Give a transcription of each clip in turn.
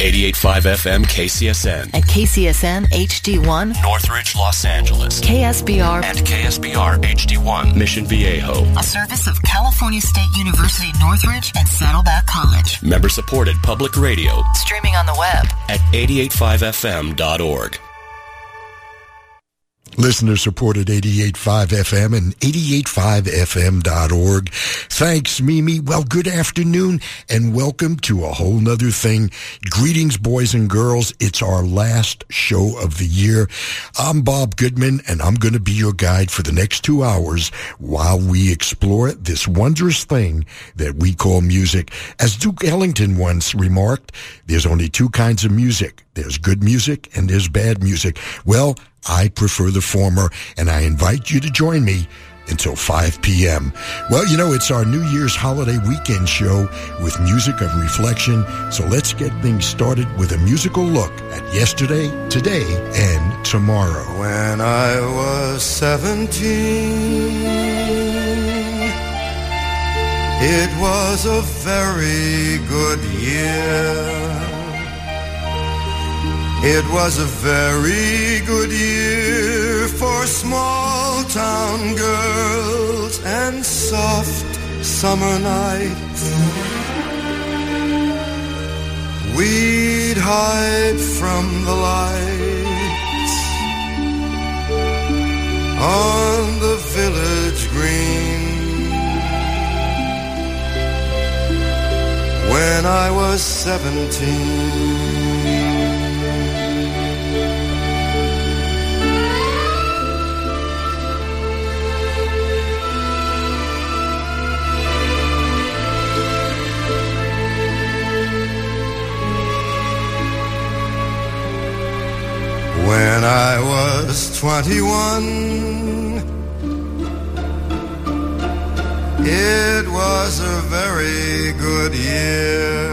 88.5 FM KCSN. At KCSN HD1. Northridge, Los Angeles. KSBR. And KSBR HD1. Mission Viejo. A service of California State University Northridge and Saddleback College. Member supported public radio. Streaming on the web. At 885fm.org. Listener supported 88.5 FM and 88.5fm.org. Thanks, Mimi. Well, good afternoon and welcome to a whole nother thing. Greetings, boys and girls. It's our last show of the year. I'm Bob Goodman and I'm going to be your guide for the next two hours while we explore this wondrous thing that we call music. As Duke Ellington once remarked, there's only two kinds of music. There's good music and there's bad music. Well, I prefer the former, and I invite you to join me until 5 p.m. Well, you know, it's our New Year's holiday weekend show with music of reflection, so let's get things started with a musical look at yesterday, today, and tomorrow. When I was 17, it was a very good year. It was a very good year for small town girls and soft summer nights. We'd hide from the lights on the village green. When I was seventeen. When I was 21, it was a very good year.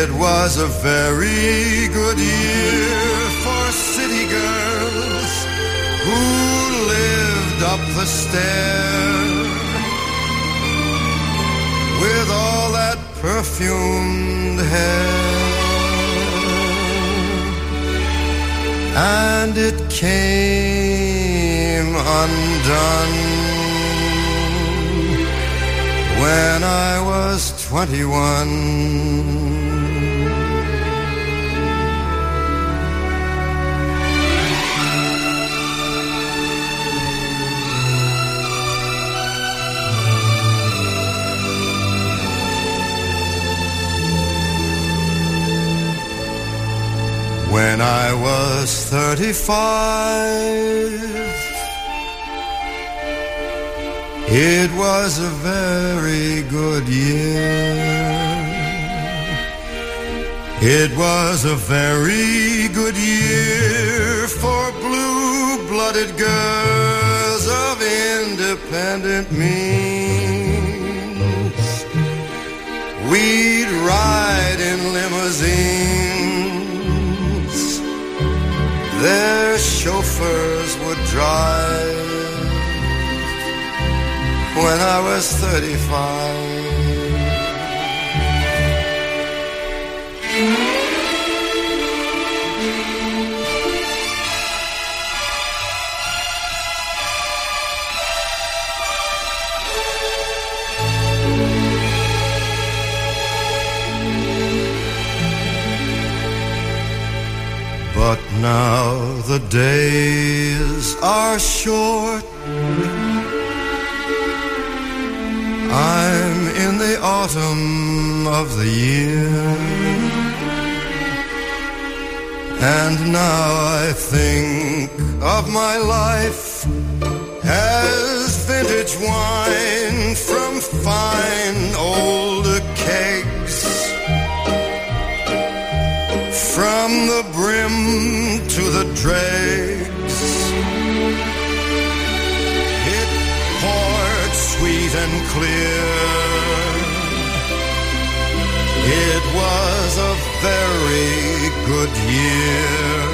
It was a very good year for city girls who lived up the stair with all that perfumed hair. And it came undone when I was 21. When I was 35, it was a very good year. It was a very good year for blue-blooded girls of independent means. We'd ride in limousines their chauffeurs would drive when I was 35. Now the days are short. I'm in the autumn of the year. And now I think of my life as vintage wine from fine old kegs. From the brim to the dregs. It poured sweet and clear. It was a very good year.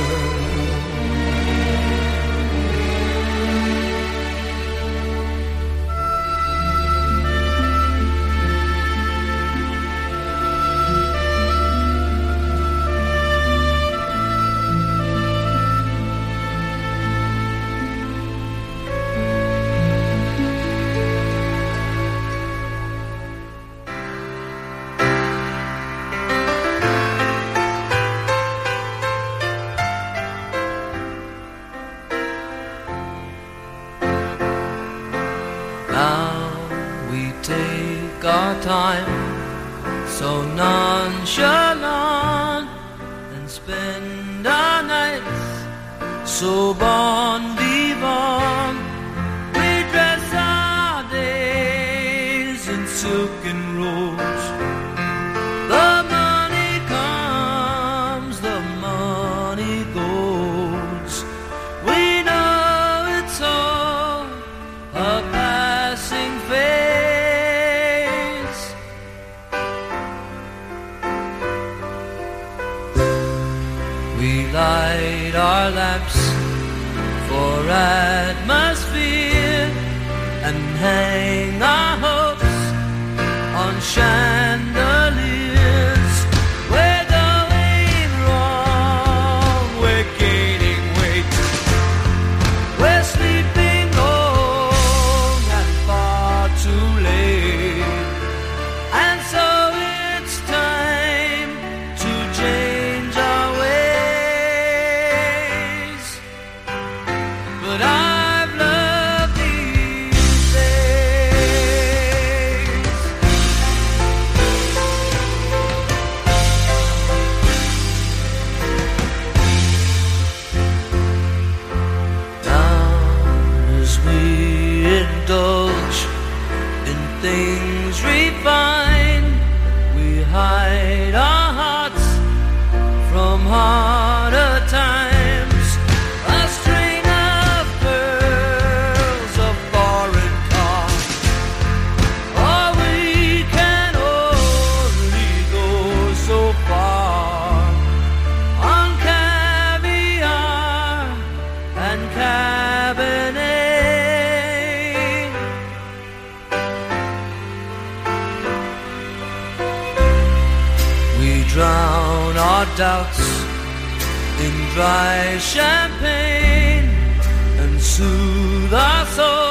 Doubts in dry champagne and soothe our souls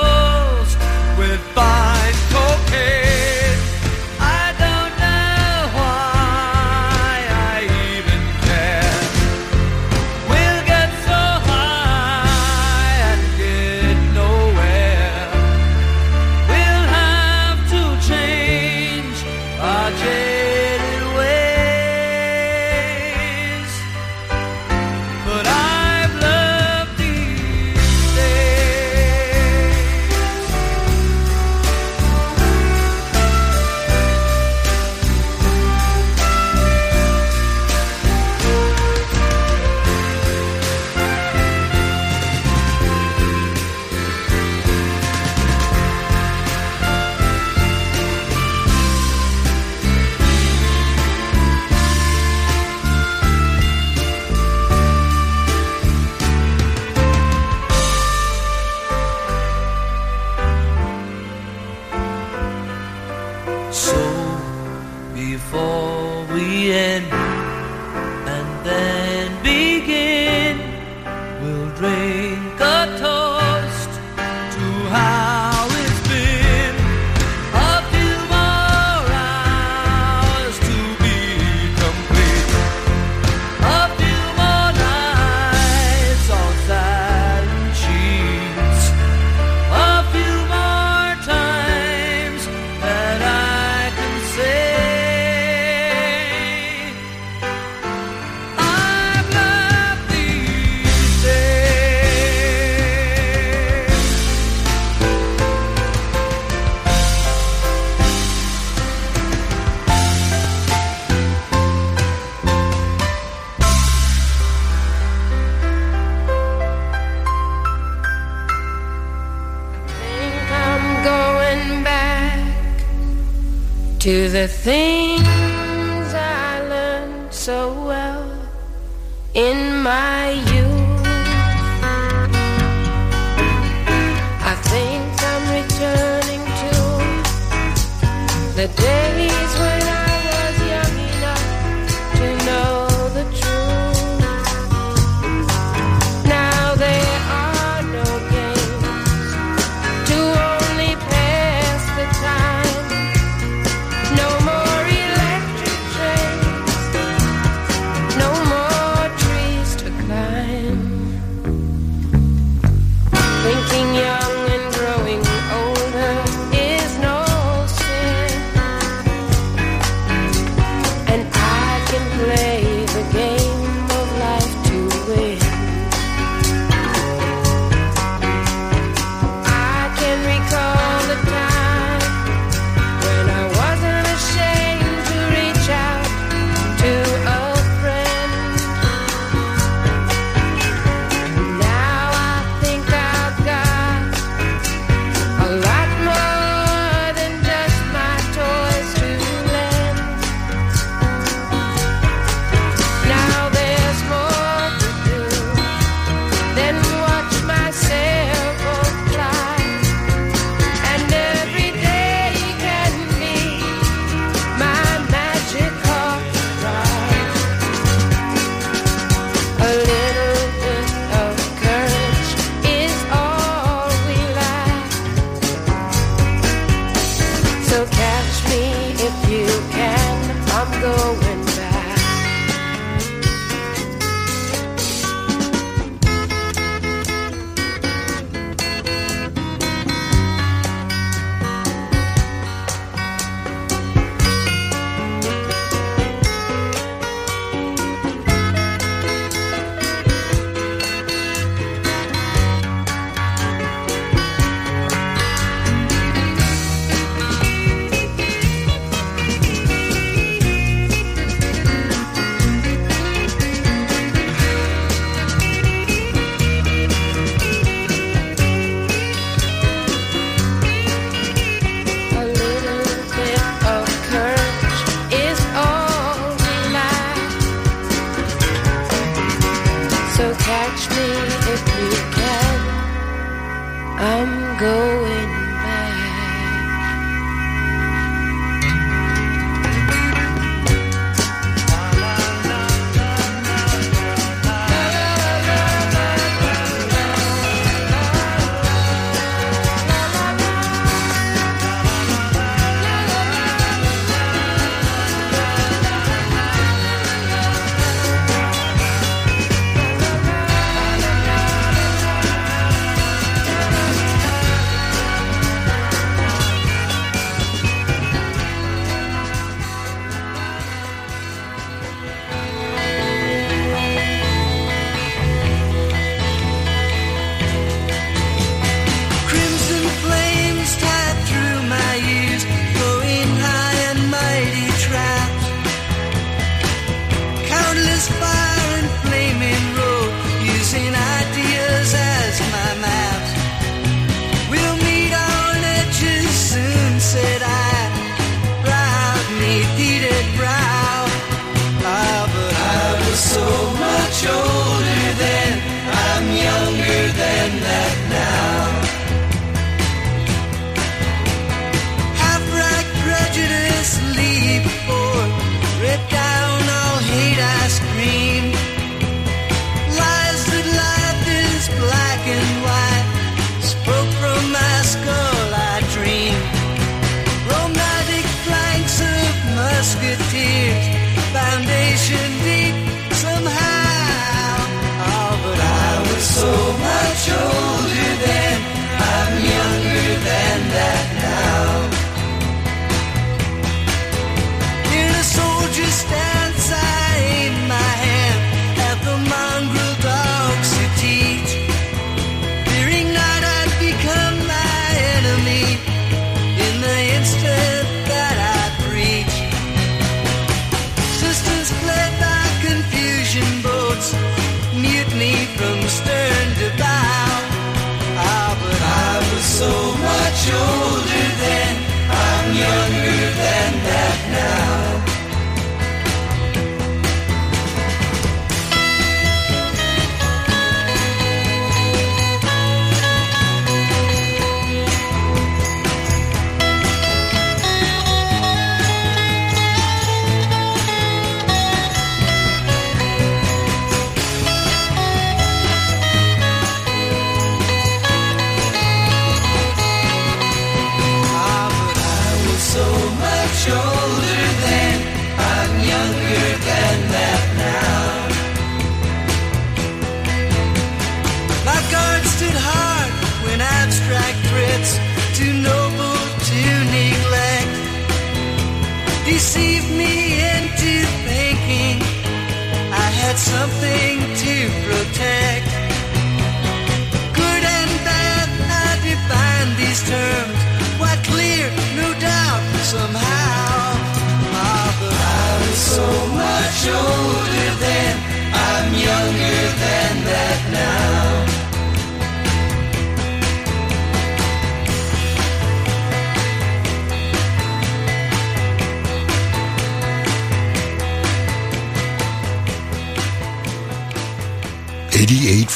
mutiny from stern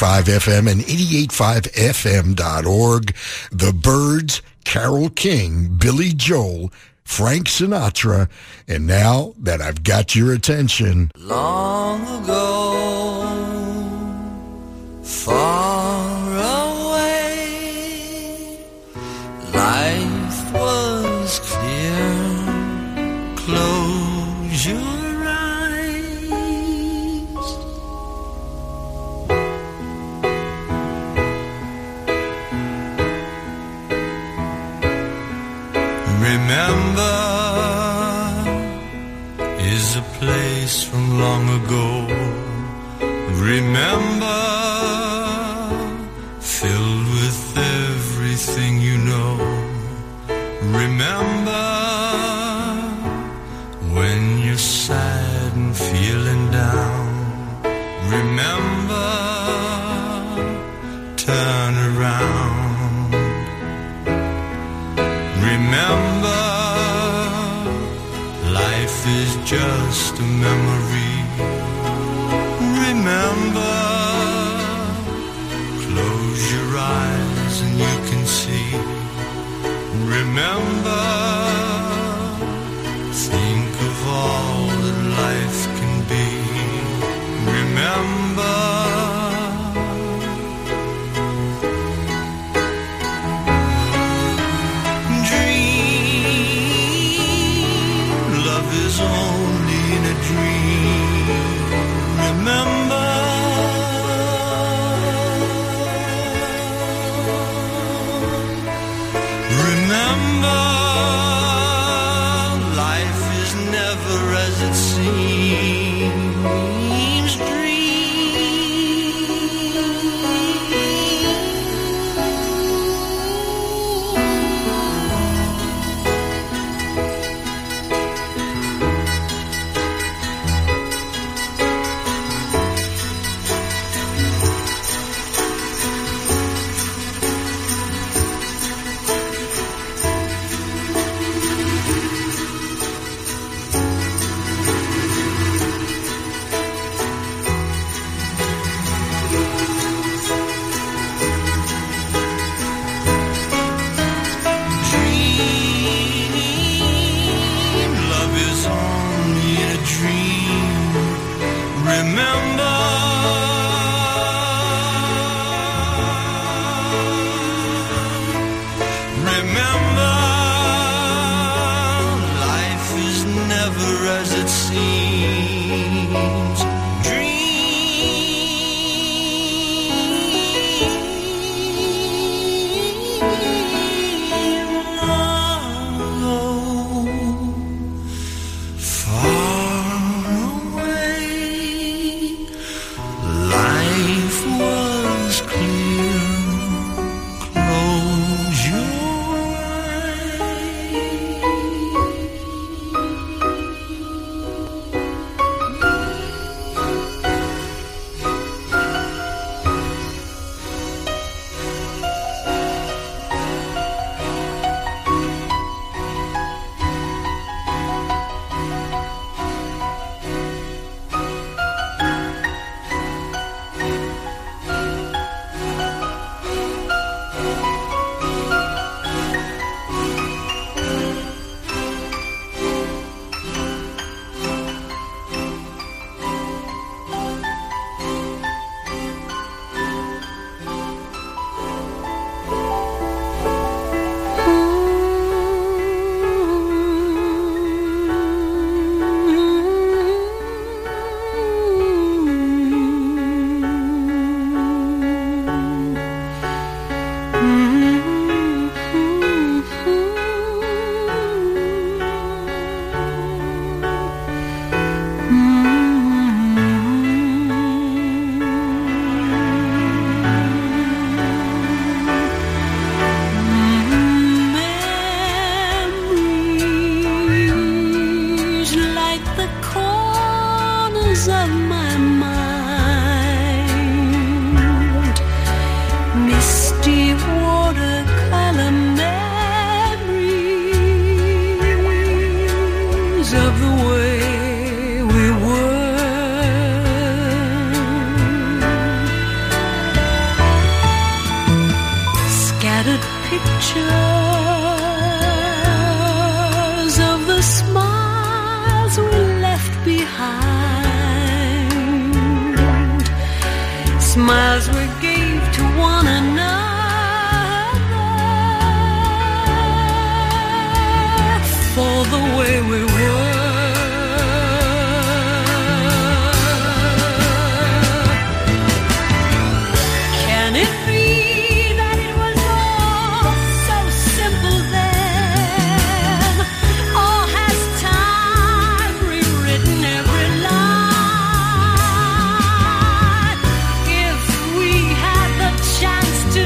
Five FM and 88.5fm.org. The Byrds, Carole King, Billy Joel, Frank Sinatra, and now that I've got your attention. Long ago. Remember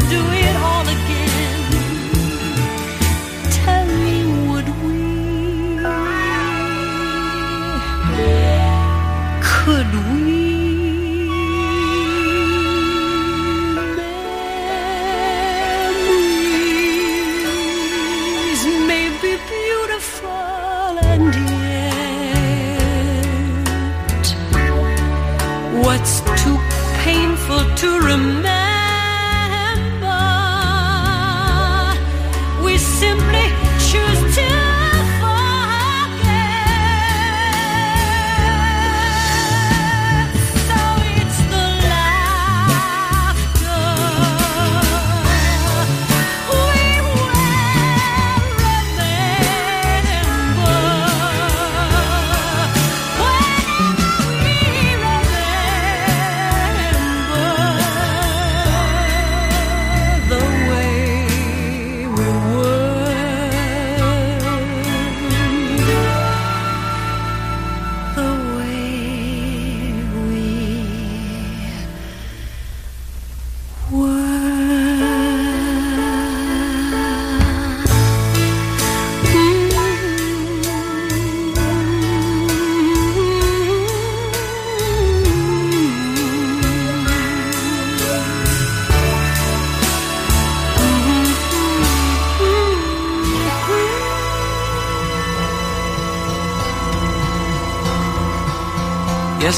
do it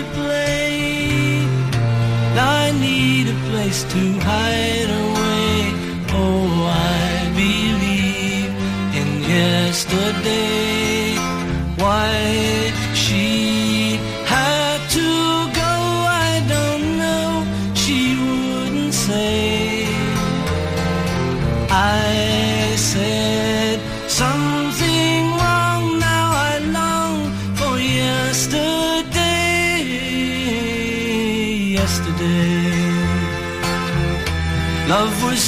to play. I need a place to hide away. Oh, I believe in yesterday.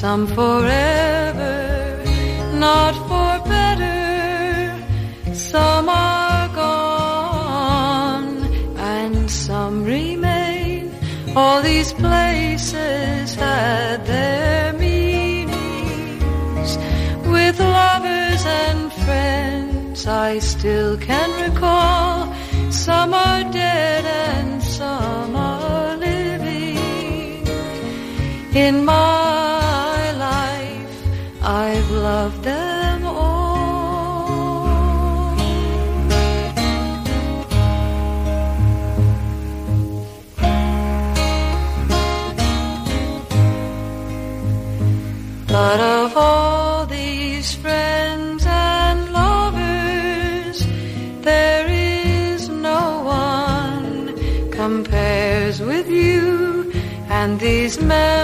Some forever, not for better. Some are gone and some remain. All these places had their meanings. With lovers and friends, I still can recall. Some are dead and some are living. In my these memories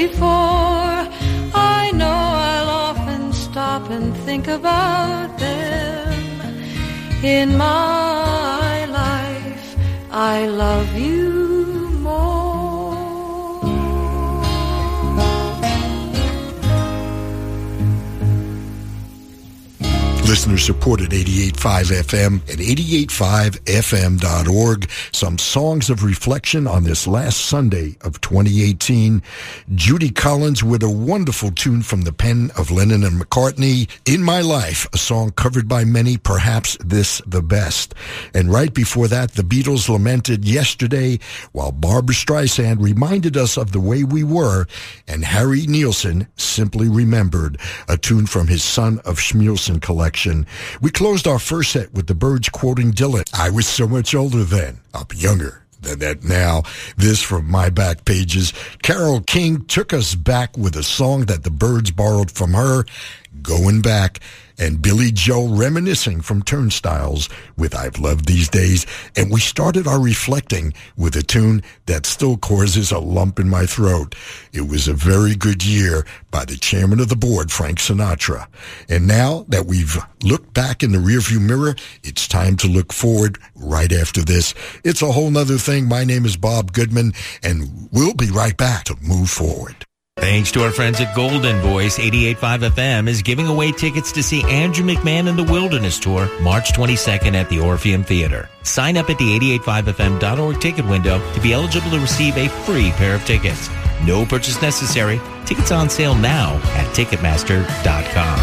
before. I know I'll often stop and think about them. In my life, I love you Listener supported 88.5 FM at 88.5fm.org. Some songs of reflection on this last Sunday of 2018. Judy Collins with a wonderful tune from the pen of Lennon and McCartney. In My Life, a song covered by many, perhaps this the best. And right before that, the Beatles lamented yesterday while Barbra Streisand reminded us of the way we were and Harry Nilsson simply remembered a tune from his Son of Schmilsson collection. We closed our first set with the Byrds quoting Dylan. I was so much older then. I'll younger than that now. This from my back pages. Carole King took us back with a song that the Byrds borrowed from her, Going Back, and Billy Joel reminiscing from Turnstiles with I've Loved These Days. And we started our reflecting with a tune that still causes a lump in my throat. It was a very good year by the chairman of the board, Frank Sinatra. And now that we've looked back in the rearview mirror, it's time to look forward right after this. It's a whole nother thing. My name is Bob Goodman, and we'll be right back to move forward. Thanks to our friends at Golden Voice, 88.5 FM is giving away tickets to see Andrew McMahon and the Wilderness Tour March 22nd at the Orpheum Theater. Sign up at the 885fm.org ticket window to be eligible to receive a free pair of tickets. No purchase necessary. Tickets on sale now at Ticketmaster.com.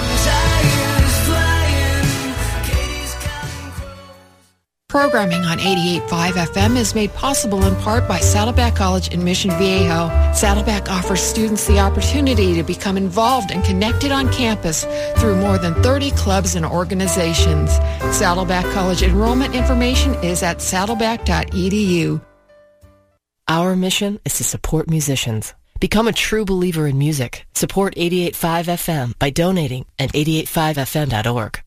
Programming on 88.5 FM is made possible in part by Saddleback College in Mission Viejo. Saddleback offers students the opportunity to become involved and connected on campus through more than 30 clubs and organizations. Saddleback College enrollment information is at saddleback.edu. Our mission is to support musicians. Become a true believer in music. Support 88.5 FM by donating at 885fm.org.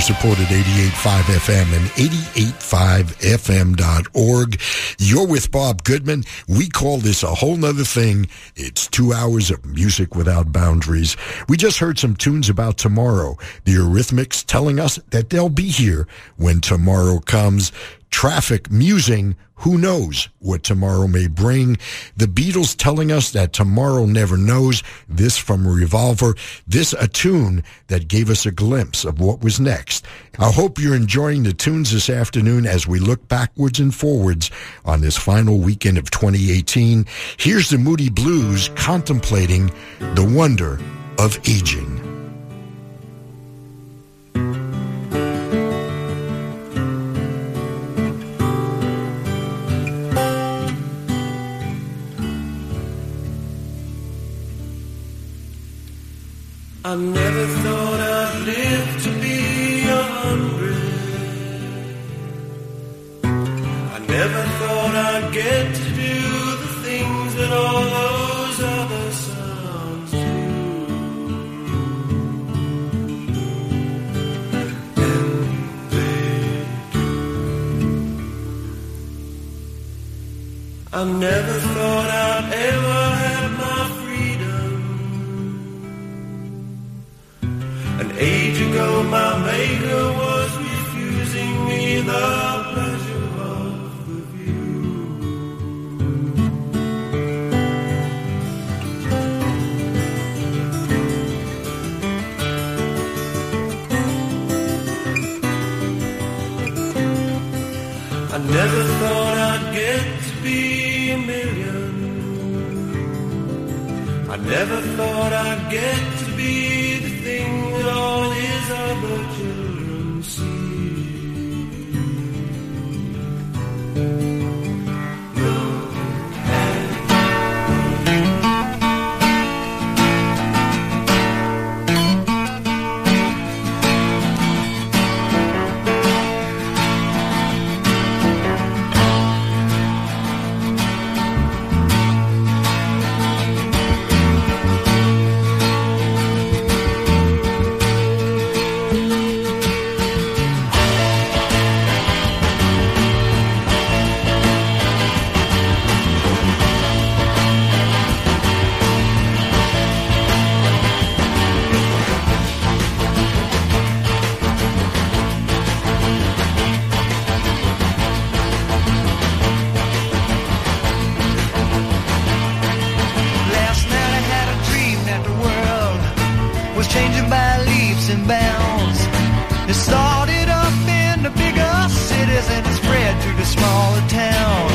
Listener supported 88.5 FM and 88.5fm.org. You're with Bob Goodman. We call this a whole nother thing. It's two hours of music without boundaries. We just heard some tunes about tomorrow. The Eurythmics telling us that they'll be here when tomorrow comes. Traffic musing, who knows what tomorrow may bring. The Beatles telling us that tomorrow never knows. This from Revolver. This a tune that gave us a glimpse of what was next. I hope you're enjoying the tunes this afternoon as we look backwards and forwards on this final weekend of 2018. Here's the Moody Blues contemplating the wonder of aging. I never thought I'd live to be a hundred. I never thought I'd get to do the things that all those other sons do. And they do. I never thought I'd ever age ago, my maker was refusing me the pleasure of the view. I never thought I'd get to be a million. I never thought I'd get to be his and bounds. It started up in the bigger cities and it spread to the smaller towns.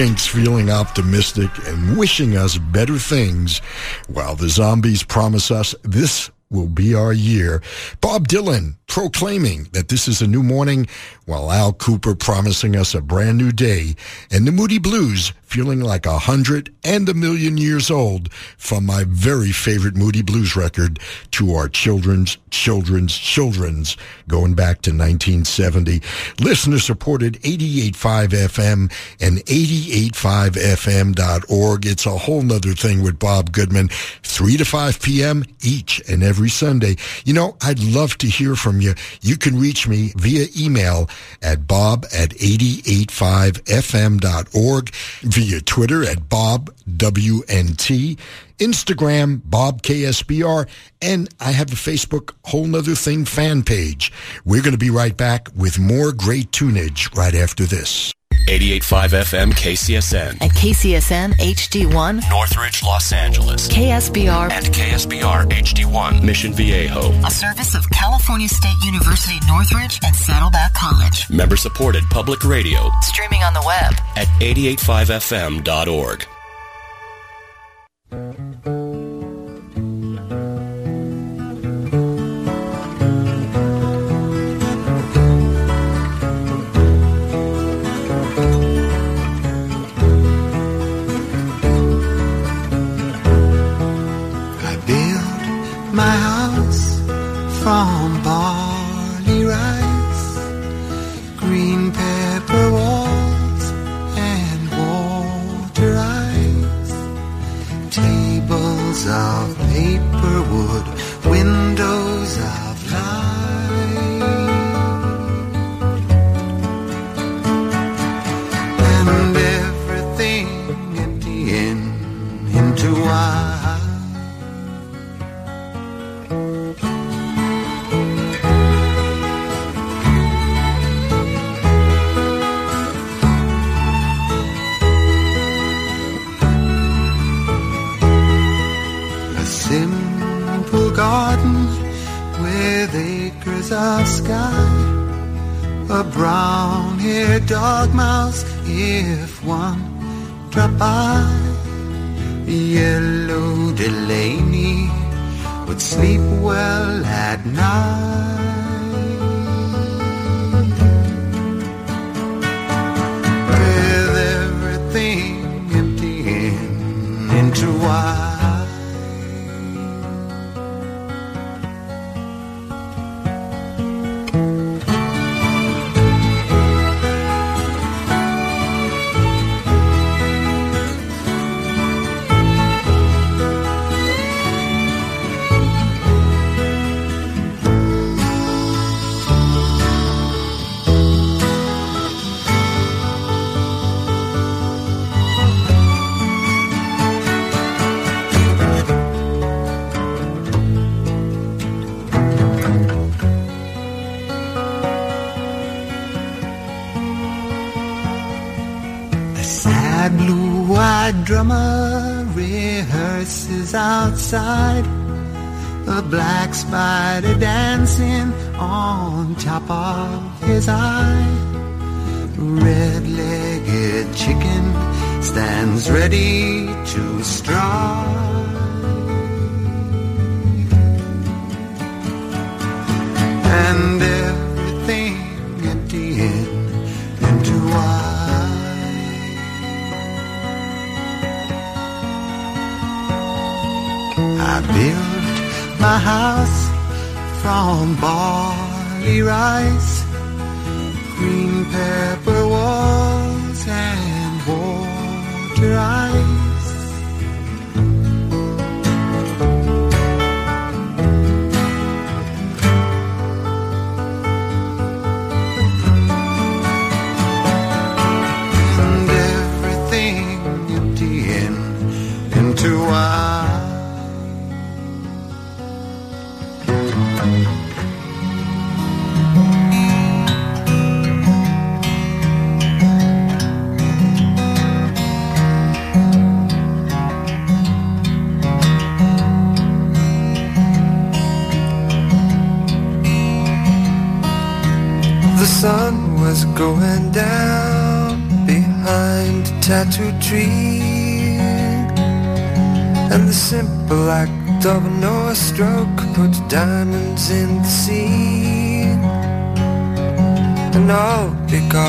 Kinks feeling optimistic and wishing us better things while the zombies promise us this will be our year. Bob Dylan proclaiming that this is a new morning while Al Kooper promising us a brand new day and the Moody Blues feeling like a hundred and a million years old from my very favorite Moody Blues record to our children's children's children's going back to 1970. Listener supported 88.5 FM and 88.5fm.org. It's a whole nother thing with Bob Goodman, 3 to 5 p.m. each and every Sunday. You know, I'd love to hear from you. You can reach me via email at bob at 885fm.org, via Twitter at Bob WNT, Instagram, Bob KSBR, and I have a Facebook Whole Nother Thing fan page. We're going to be right back with more great tunage right after this. 88.5 FM KCSN. At KCSN HD1, Northridge, Los Angeles. KSBR, And KSBR HD1, Mission Viejo. a service of California State University Northridge and Saddleback College. Member supported public radio Streaming on the web. at 885fm.org. of paper wood, windows one drop by. Yellow Delaney would sleep well at night.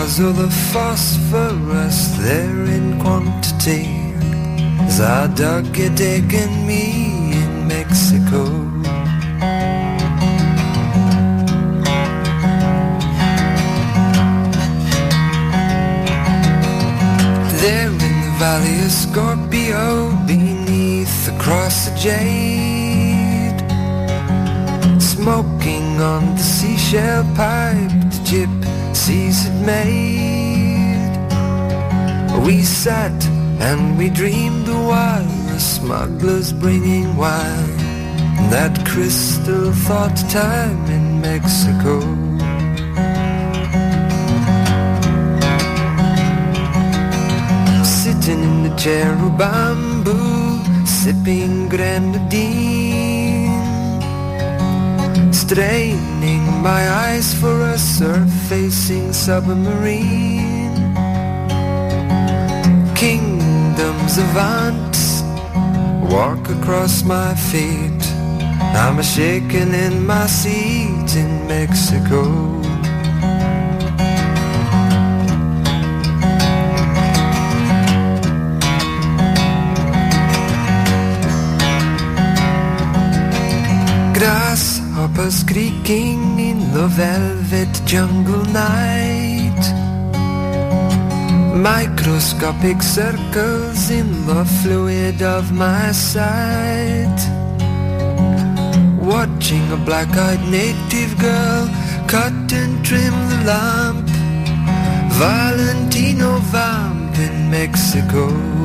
Because of the phosphorus there in quantity, as I dug a dig in me in Mexico. There in the valley of Scorpio, beneath the cross of jade, smoking on the seashell pipe the gypsies had made. We sat and we dreamed a while, the smugglers bringing wine. That crystal thought time in Mexico. Sitting in the chair of bamboo, sipping grenadine. Straining my eyes for a surfacing submarine. Kingdoms of ants walk across my feet. I'm a shaking in my seat in Mexico. Grasshoppers creaking the velvet jungle night. Microscopic circles in the fluid of my sight. Watching a black-eyed native girl cut and trim the lamp. Valentino vamp in Mexico.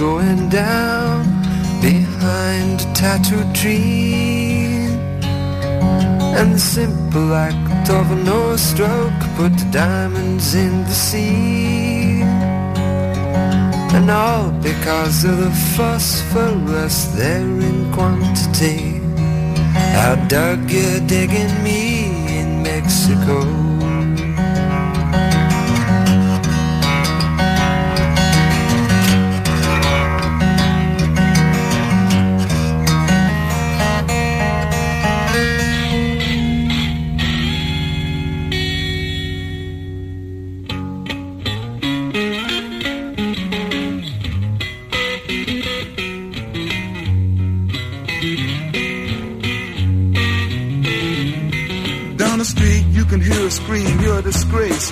Going down behind a tattoo tree. And the simple act of an oar stroke put the diamonds in the sea. And all because of the phosphorus there in quantity. How dug you digging me in Mexico?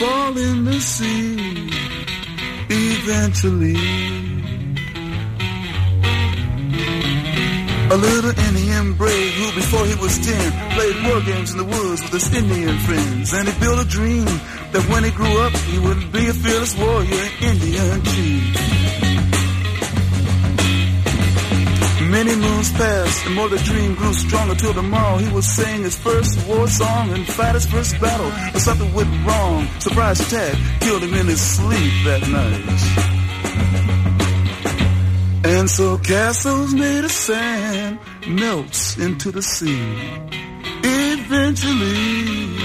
fall in the sea eventually. A little Indian brave who before he was ten played war games in the woods with his Indian friends. And he built a dream that when he grew up he would be a fearless warrior, Indian chief. Many moons passed, and more the dream grew stronger till tomorrow he would sing his first war song and fight his first battle. But something went wrong. Surprise attack killed him in his sleep that night. And so castles made of sand melts into the sea. Eventually.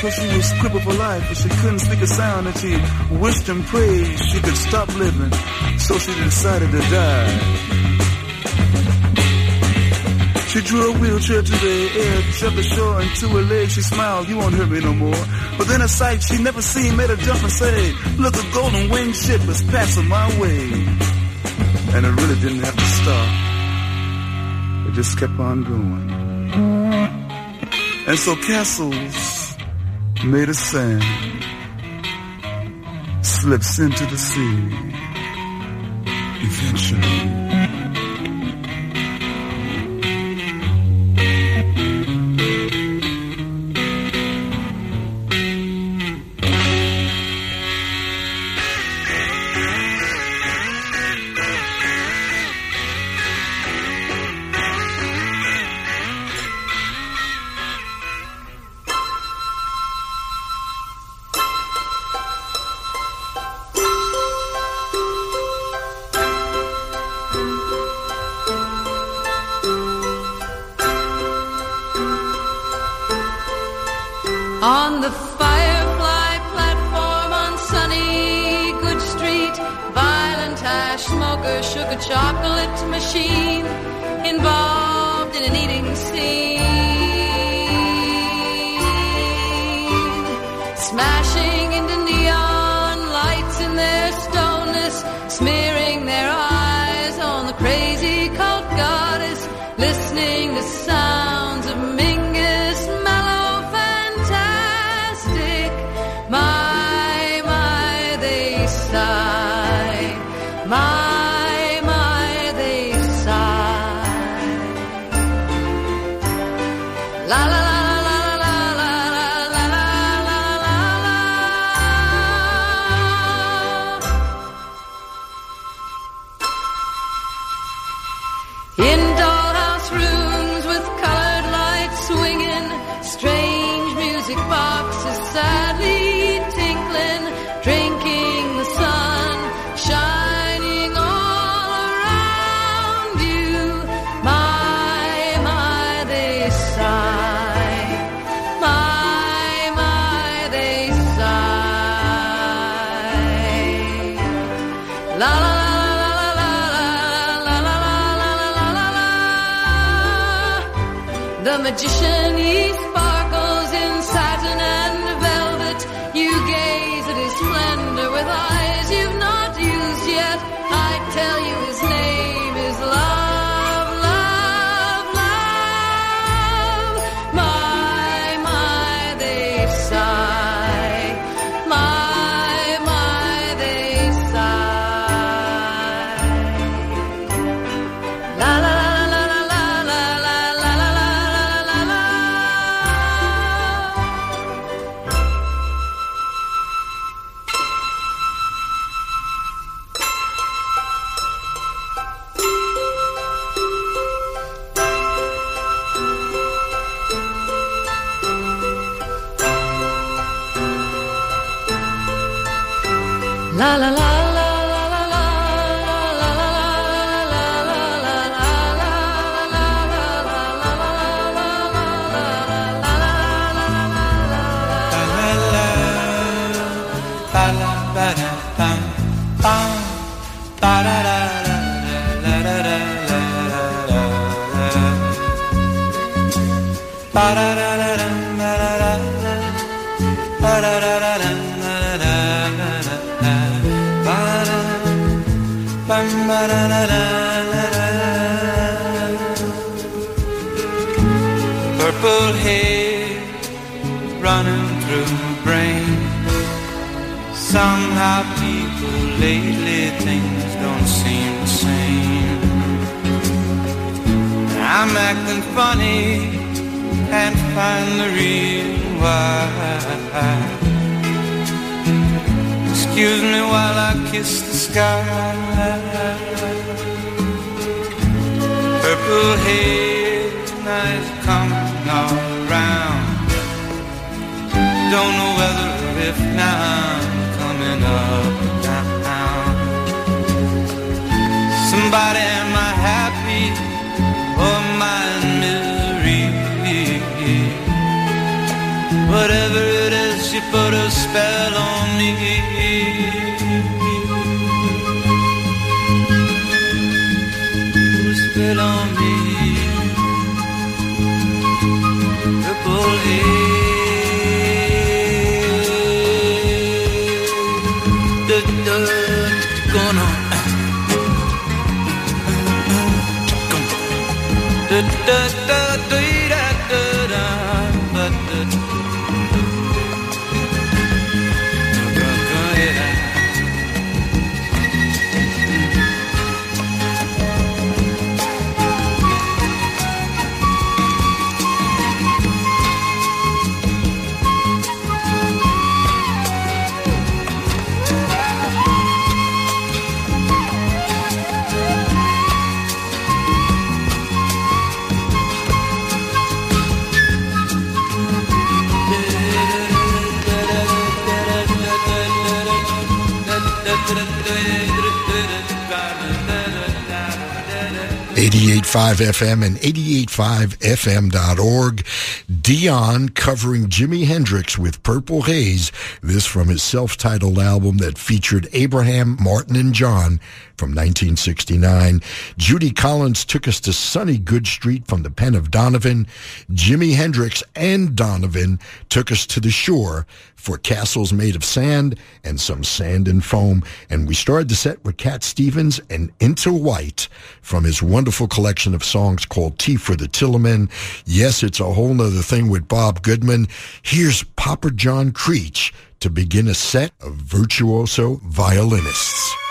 Cause she was crippled for life but she couldn't speak a sound and she wished and prayed she could stop living so she decided to die. She drew a wheelchair to the edge of the shore and to her legs she smiled, you won't hurt me no more. But then a sight she never seen made her jump and say, look, a golden winged ship is passing my way. And it really didn't have to stop. It just kept on going. And so castles made of sand slips into the sea eventually. La la la. la things don't seem the same. I'm acting funny, can't find the reason why. Excuse me while I kiss the sky. Oh, hey, tonight's coming all around. Don't know whether if now I'm coming up Somebody, am I happy or in misery? Whatever it is, you put a spell on me. Da, Five FM and 88.5 FM.org. Dion covering Jimi Hendrix with Purple Haze. This from his self-titled album that featured Abraham, Martin, and John from 1969. Judy Collins took us to sunny Goodge Street from the pen of Donovan. Jimi Hendrix and Donovan took us to the shore for castles made of sand and some sand and foam. And we started the set with Cat Stevens and Into White from his wonderful collection of songs called Tea for the Tillerman. Yes, it's a whole nother thing with Bob Goodman. Here's Papa John Creach to begin a set of virtuoso violinists.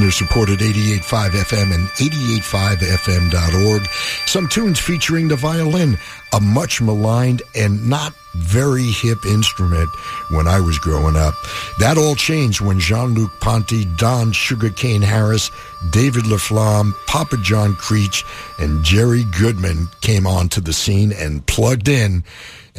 Listener supported 88.5 FM and 88.5fm.org. Some tunes featuring the violin, a much maligned and not very hip instrument when I was growing up. That all changed when Jean-Luc Ponty, Don Sugarcane Harris, David LaFlamme, Papa John Creach, and Jerry Goodman came onto the scene and plugged in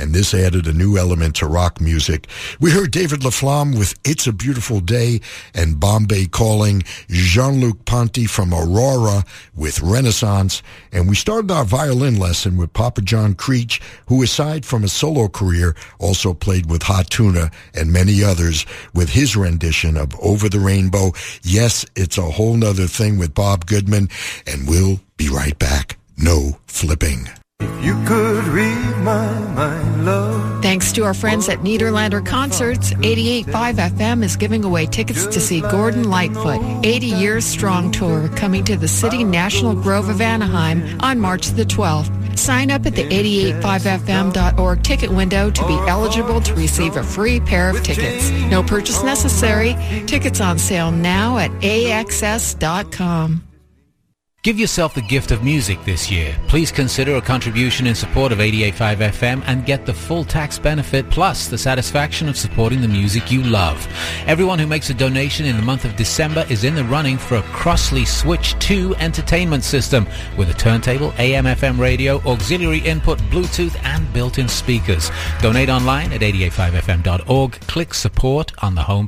and this added a new element to rock music. We heard David LaFlamme with It's a Beautiful Day and Bombay Calling, Jean-Luc Ponty from Aurora with Renaissance, and we started our violin lesson with Papa John Creach, who aside from a solo career, also played with Hot Tuna and many others with his rendition of Over the Rainbow. Yes, it's a whole nother thing with Bob Goodman, and we'll be right back. No flipping. If you could read my mind, love. Thanks to our friends at Nederlander Concerts, 88.5 FM is giving away tickets to see Gordon Lightfoot, 80 Years Strong Tour, coming to the City National Grove of Anaheim on March the 12th. Sign up at the 885fm.org ticket window to be eligible to receive a free pair of tickets. No purchase necessary. Tickets on sale now at axs.com. Give yourself the gift of music this year. Please consider a contribution in support of 88.5 FM and get the full tax benefit plus the satisfaction of supporting the music you love. Everyone who makes a donation in the month of December is in the running for a Crosley Switch 2 entertainment system with a turntable, AM FM radio, auxiliary input, Bluetooth and built-in speakers. Donate online at 885fm.org. Click support on the home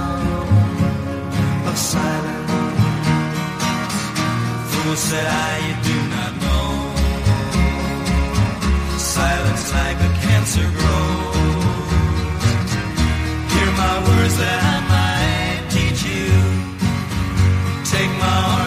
sound of silence. Fool said I, you do not know. Silence like a cancer grows. Hear my words that I might teach you. Take my arms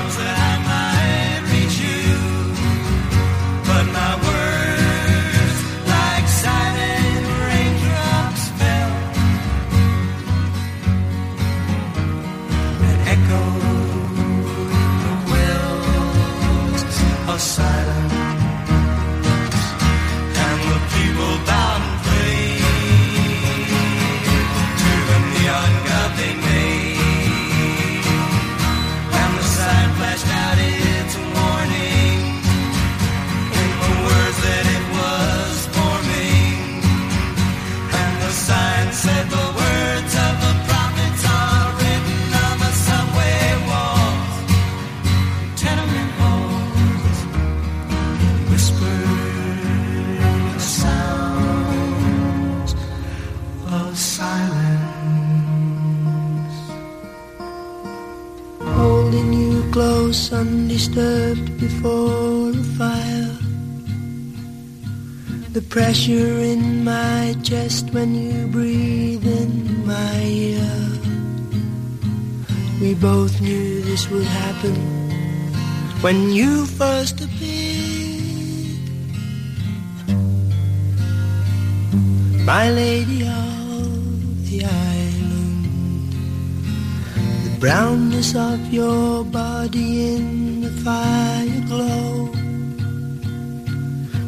undisturbed before the fire. The pressure in my chest when you breathe in my ear. We both knew this would happen when you first appeared. My lady of the island, the brownness of your body in fire glow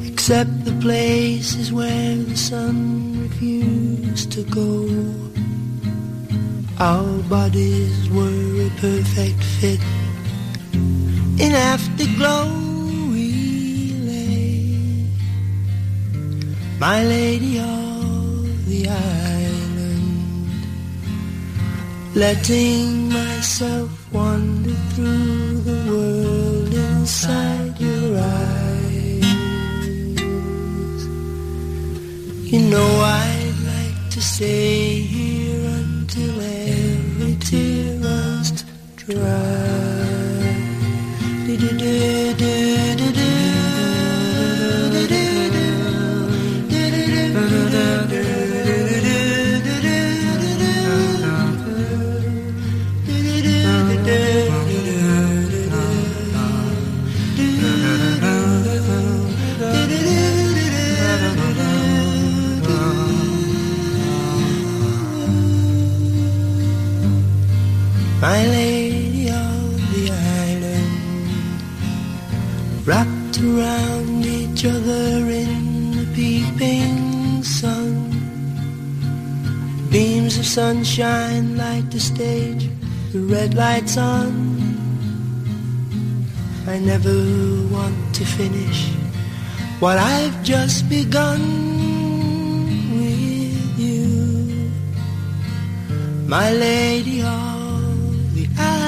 except the places where the sun refused to go. Our bodies were a perfect fit. In afterglow we lay, my lady of the island, letting myself wander through inside your eyes. You know I'd like to stay here until every tear runs dry. Sunshine light the stage, the red lights on. I never want to finish what I've just begun with you, my lady of the Eyes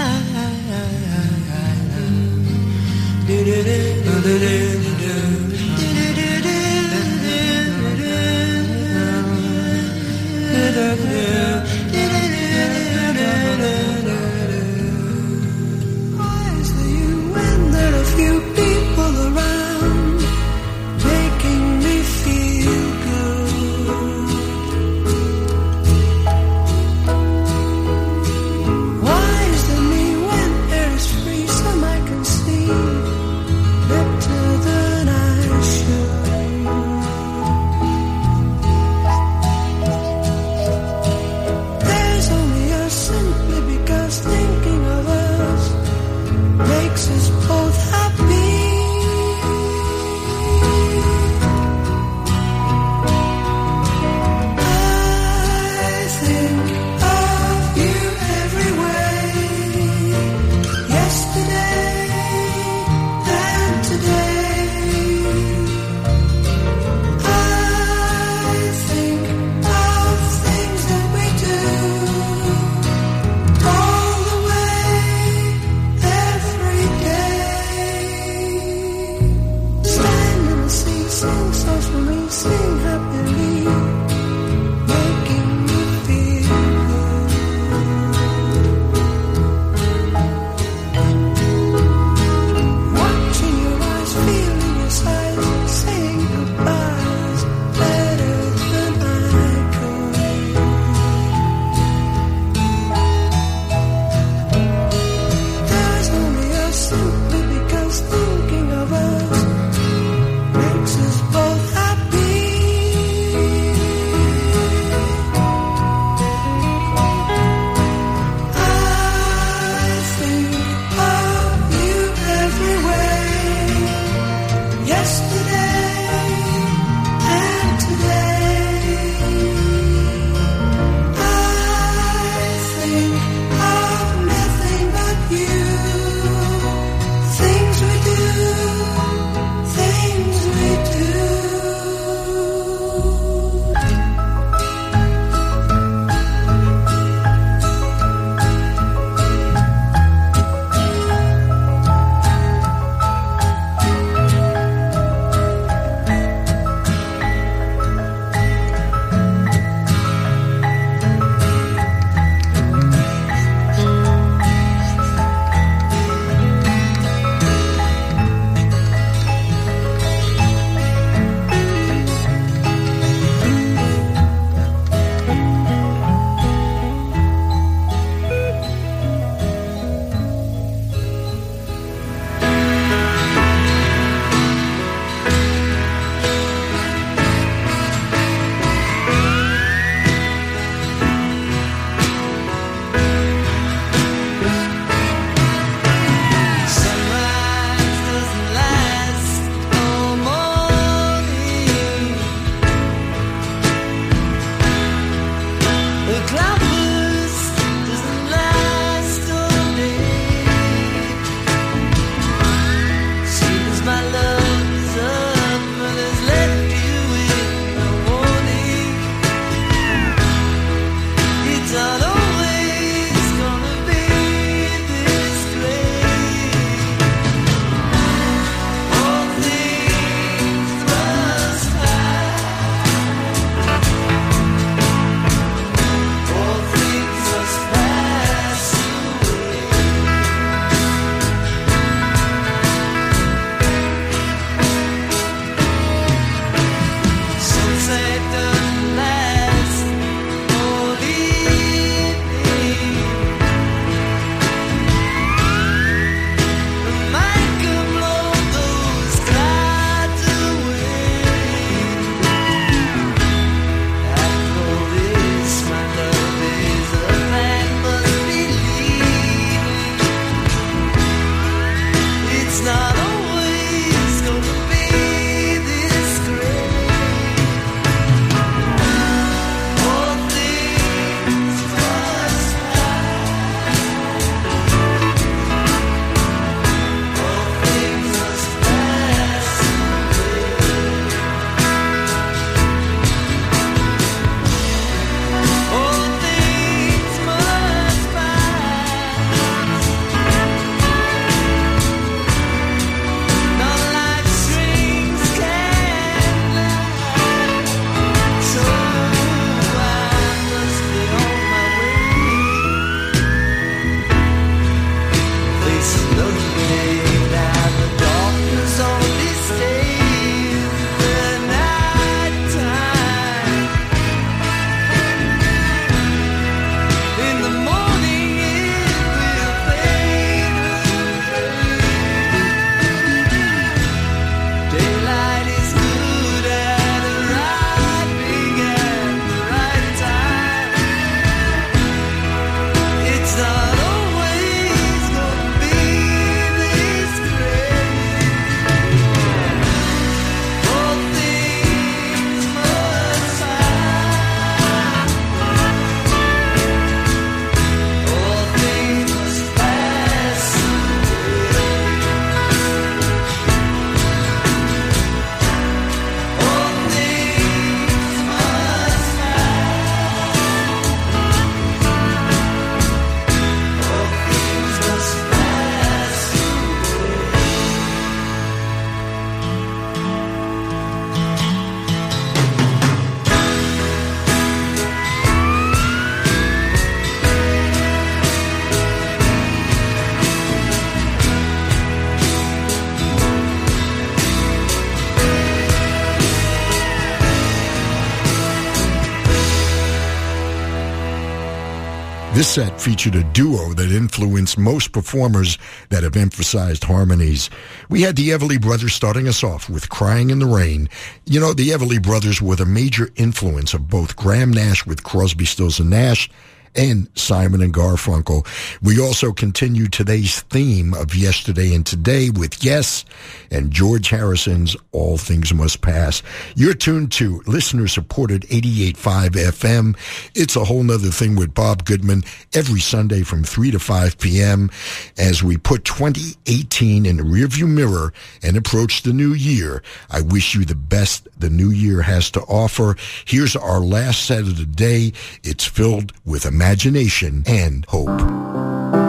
featured a duo that influenced most performers that have emphasized harmonies. We had the Everly Brothers starting us off with Crying in the Rain. You know, the Everly Brothers were the major influence of both Graham Nash with Crosby, Stills and Nash and Simon and Garfunkel. We also continue today's theme of yesterday and today with Yes and George Harrison's All Things Must Pass. You're tuned to listener supported 88.5 FM. It's a whole nother thing with Bob Goodman every Sunday from 3 to 5 p.m. as we put 2018 in the rearview mirror and approach the new year. I wish you the best the new year has to offer. Here's our last set of the day. It's filled with imagination and hope.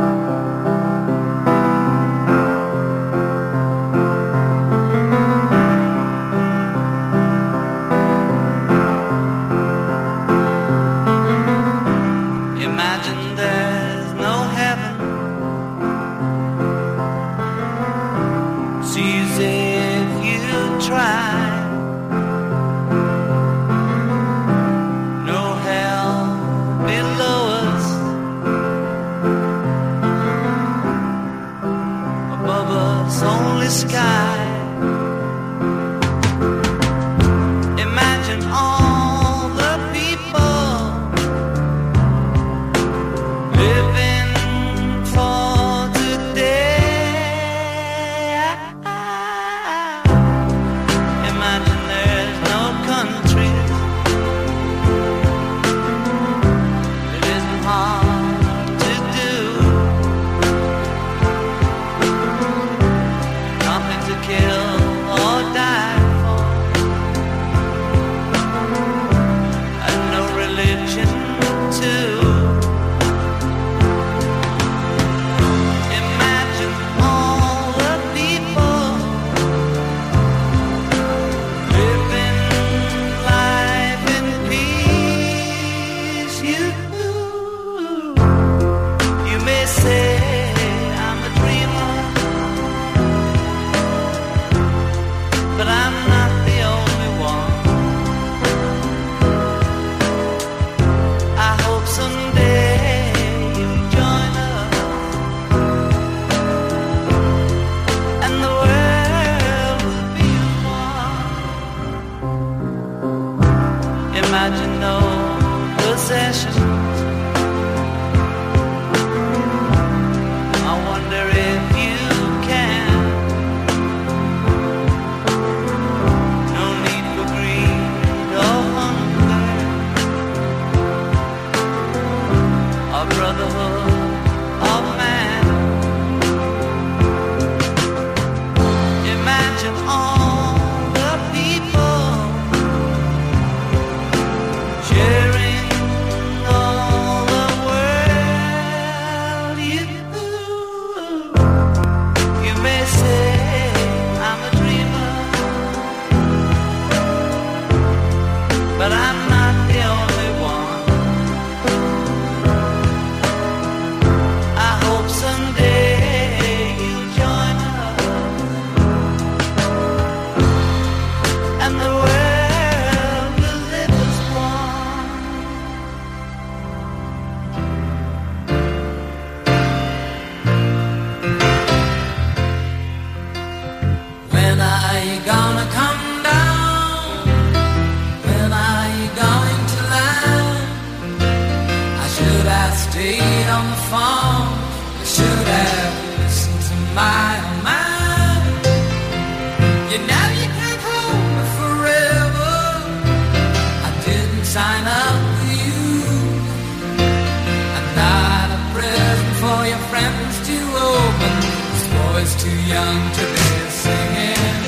Boy's too young to be singing.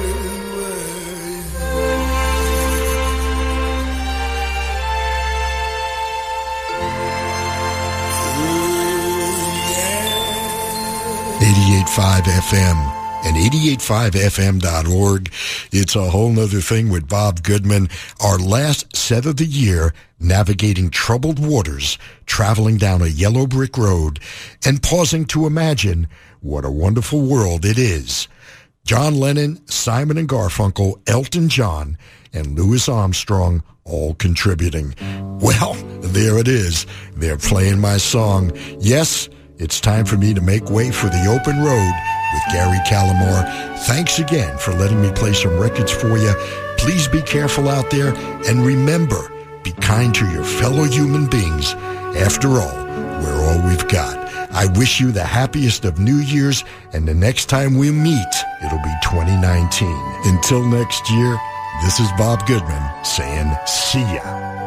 FM and 885fm.org. It's a whole nother thing with Bob Goodman. Our last set of the year, navigating troubled waters, traveling down a yellow brick road, and pausing to imagine what a wonderful world it is. John Lennon, Simon and Garfunkel, Elton John, and Louis Armstrong all contributing. Well, there it is. They're playing my song. Yes, it's time for me to make way for the open road with Gary Calamar. Thanks again for letting me play some records for you. Please be careful out there and remember, be kind to your fellow human beings. After all, we're all we've got. I wish you the happiest of New Year's, and the next time we meet, it'll be 2019. Until next year, this is Bob Goodman saying, see ya.